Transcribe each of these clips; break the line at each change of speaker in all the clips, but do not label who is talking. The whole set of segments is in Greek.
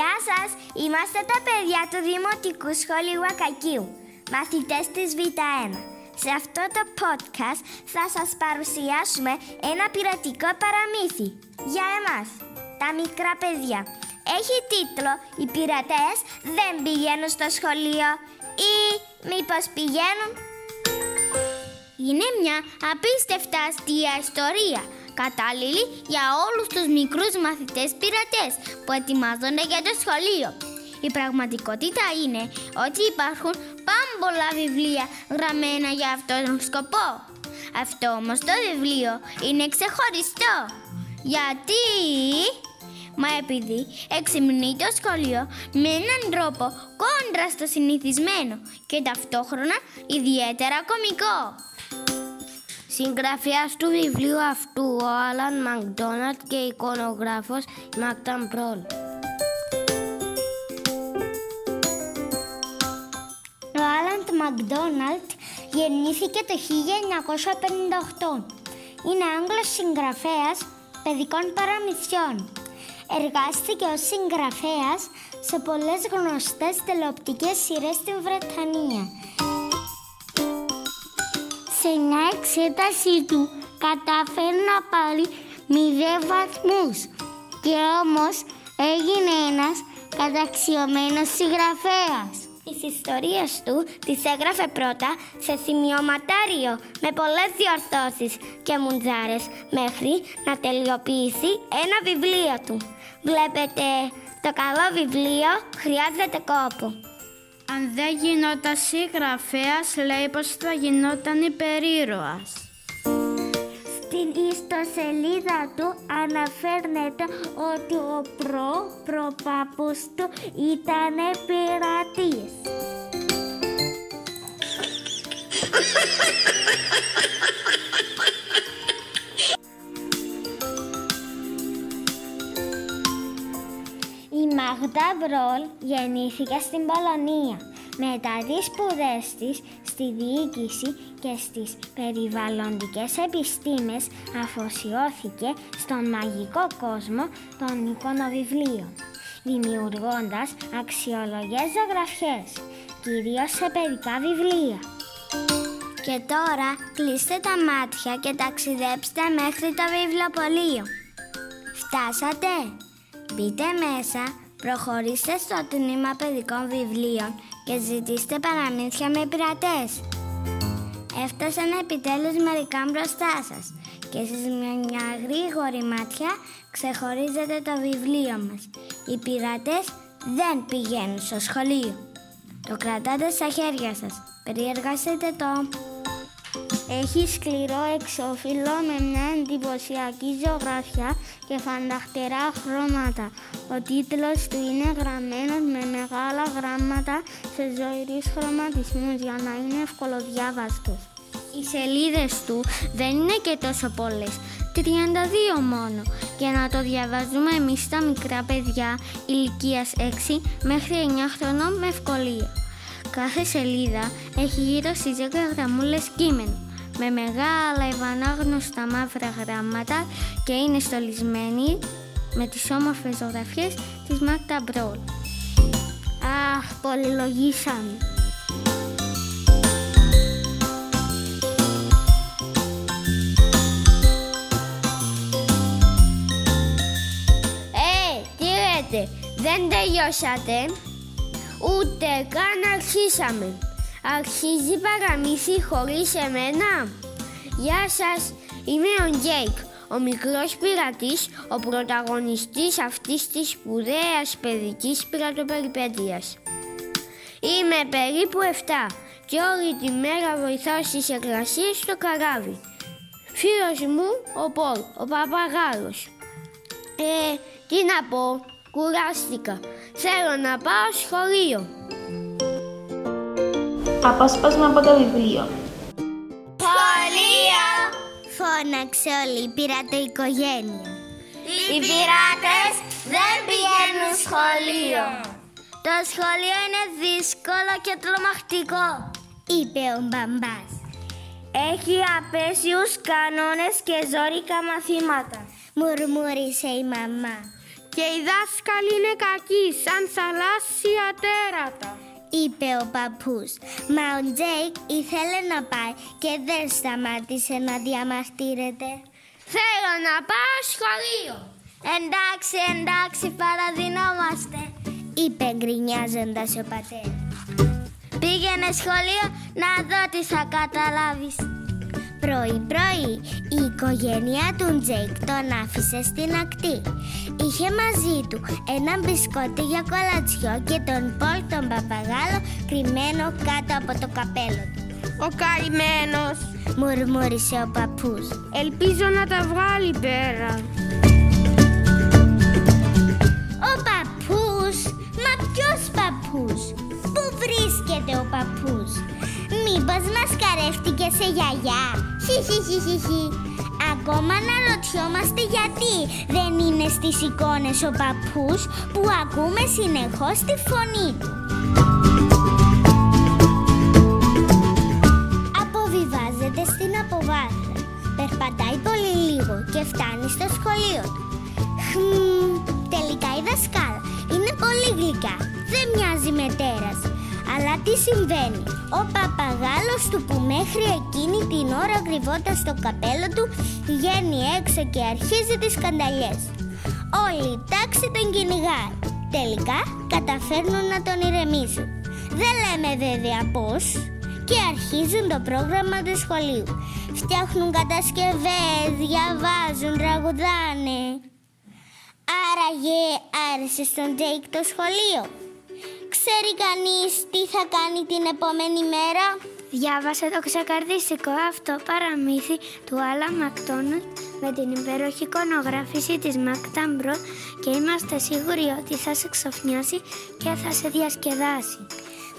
Γεια σας! Είμαστε τα παιδιά του Δημοτικού Σχολείου Ακακίου, μαθητές της Β1. Σε αυτό το podcast θα σας παρουσιάσουμε ένα πειρατικό παραμύθι για εμάς, τα μικρά παιδιά. Έχει τίτλο «Οι πειρατές δεν πηγαίνουν στο σχολείο» ή «Μήπως πηγαίνουν» Είναι μια απίστευτα αστεία ιστορία, κατάλληλη για όλους τους μικρούς μαθητές πειρατές που ετοιμάζονται για το σχολείο. Η πραγματικότητα είναι ότι υπάρχουν πάμπολα βιβλία γραμμένα για αυτόν τον σκοπό. Αυτό όμως το βιβλίο είναι ξεχωριστό. Γιατί... Μα επειδή εξυμνεί το σχολείο με έναν τρόπο κόντρα στο συνηθισμένο και ταυτόχρονα ιδιαίτερα κομικό. Συγγραφέας του βιβλίου αυτού ο Άλαν Μακδόναλτ και εικονογράφος Μάκταν Πρόλ. Ο Άλαντ Μακδόναλτ γεννήθηκε το 1958. Είναι Άγγλος συγγραφέας παιδικών παραμυθιών. Εργάστηκε ως συγγραφέας σε πολλές γνωστές τηλεοπτικές σειρές στην Βρετανία σε μια εξέταση του καταφέρει να πάρει μηδέ βαθμούς και όμως έγινε ένας καταξιωμένος συγγραφέας. Τις ιστορίες του τις έγραφε πρώτα σε σημειωματάριο με πολλές διορθώσεις και μουντζάρες μέχρι να τελειοποιήσει ένα βιβλίο του. Βλέπετε, το καλό βιβλίο χρειάζεται κόπο.
Αν δεν γινόταν συγγραφέας, λέει πως θα γινόταν υπερήρωας.
Στην ιστοσελίδα του αναφέρεται ότι ο προ προπαπούς του ήταν πειρατής. Η Μαγδά Μπρόλ γεννήθηκε στην Πολωνία. Μετά τις σπουδές της στη διοίκηση και στις περιβαλλοντικές επιστήμες αφοσιώθηκε στον μαγικό κόσμο των εικονοβιβλίων, δημιουργώντας αξιολογές ζωγραφιές, κυρίως σε παιδικά βιβλία. Και τώρα κλείστε τα μάτια και ταξιδέψτε μέχρι το βιβλιοπωλείο. Φτάσατε! Μπείτε μέσα, προχωρήστε στο τμήμα παιδικών βιβλίων και ζητήστε παραμύθια με πειρατές. Έφτασαν επιτέλους μερικά μπροστά σας και εσείς με μια γρήγορη μάτια ξεχωρίζετε το βιβλίο μας. Οι πειρατές δεν πηγαίνουν στο σχολείο. Το κρατάτε στα χέρια σας. Περιεργαστείτε το. Έχει σκληρό εξώφυλλο με μια εντυπωσιακή ζωγραφιά και φανταχτερά χρώματα. Ο τίτλος του είναι γραμμένος με μεγάλα γράμματα σε ζωηρούς χρωματισμούς για να είναι ευκολοδιάβαστος. Οι σελίδες του δεν είναι και τόσο πολλές, 32 μόνο, για να το διαβάζουμε εμείς τα μικρά παιδιά ηλικίας 6 μέχρι 9 χρονών με ευκολία. Κάθε σελίδα έχει γύρω στις 10 γραμμούλες κείμενο με μεγάλα ευανάγνωστα μαύρα γράμματα και είναι στολισμένη με τις όμορφες ζωγραφιές της Μάγκντα Μπρολ. Αχ, πολυλογήσαμε. Ε, τι λέτε, δεν τελειώσατε; Ούτε καν αρχίσαμε. Αρχίζει παραμύθι χωρίς εμένα; Γεια σας, είμαι ο Γκέικ, ο μικρός πειρατής, ο πρωταγωνιστής αυτής της σπουδαίας παιδικής πειρατοπεριπέτειας. Είμαι περίπου 7 και όλη τη μέρα βοηθάω στις εργασίες στο καράβι. Φίλος μου, ο Πολ, ο παπαγάλος. Ε, τι να πω, κουράστηκα. Θέλω να πάω σχολείο.
Απόσπασμα από το βιβλίο.
Σχολείο! Φώναξε όλη η πειρατοοικογένεια. Οι πειράτες δεν πηγαίνουν σχολείο. Το σχολείο είναι δύσκολο και τρομακτικό, είπε ο μπαμπάς. Έχει απαίσιους κανόνες και ζόρικα μαθήματα, μουρμούρισε η μαμά.
Και οι δάσκαλοι είναι κακοί, σαν θαλάσσια τέρατα
είπε ο παππούς. Μα ο Τζέικ ήθελε να πάει και δεν σταμάτησε να διαμαρτύρεται.
Θέλω να πάω σχολείο.
Εντάξει, εντάξει, παραδινόμαστε, είπε γκρινιάζοντας ο πατέρας. Πήγαινε σχολείο να δω τι θα καταλάβεις. Πρωί-πρωί η οικογένεια του Τζέικ τον άφησε στην ακτή. Είχε μαζί του ένα μπισκότο για κολατσιό και τον Πολ τον παπαγάλο κρυμμένο κάτω από το καπέλο του.
Ο καημένος,
μουρμούρισε ο παππούς.
Ελπίζω να τα βγάλει πέρα.
Ο παππούς, μα ποιος παππούς, πού βρίσκεται ο παππούς; Μήπως μας καρεύτηκε σε γιαγιά; Χι, Ακόμα να ρωτιόμαστε γιατί δεν είναι στις εικόνες ο παππούς που ακούμε συνεχώς τη φωνή του. Αποβιβάζεται στην αποβάθρα. Περπατάει πολύ λίγο και φτάνει στο σχολείο του. Χμ, τελικά η δασκάλα είναι πολύ γλυκά. Δεν μοιάζει με τέρας. Αλλά τι συμβαίνει; Ο παπαγάλος του που μέχρι εκείνη την ώρα κρυβόταν στο καπέλο του βγαίνει έξω και αρχίζει τις σκανταλιές. Όλη η τάξη τον κυνηγάει. Τελικά καταφέρνουν να τον ηρεμήσουν. Δεν λέμε βέβαια πώς και αρχίζουν το πρόγραμμα του σχολείου. Φτιάχνουν κατασκευές, διαβάζουν, τραγουδάνε. Άραγε άρεσε στον Τζέικ το σχολείο. Ξέρει κανείς τι θα κάνει την επόμενη μέρα;
Διάβασε το ξεκαρδιστικό αυτό παραμύθι του Άλαν Μακντόναλντ με την υπέροχη εικονογράφηση της Μάγκντα Μπρολ και είμαστε σίγουροι ότι θα σε ξαφνιάσει και θα σε διασκεδάσει.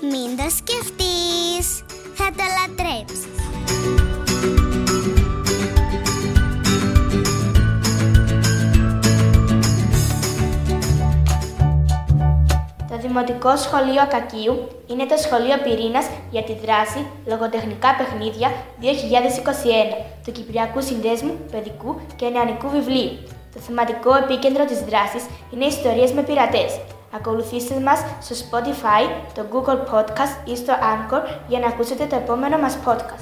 Μην το σκεφτείς, θα το λατρέψεις.
Δημοτικό Σχολείο Ακακίου είναι το σχολείο πυρήνας για τη δράση Λογοτεχνικά Παιχνίδια 2021 του Κυπριακού Συνδέσμου Παιδικού και Νεανικού Βιβλίου. Το θεματικό επίκεντρο της δράσης είναι ιστορίες με πειρατές. Ακολουθήστε μας στο Spotify, το Google Podcast ή στο Anchor για να ακούσετε το επόμενο μας podcast.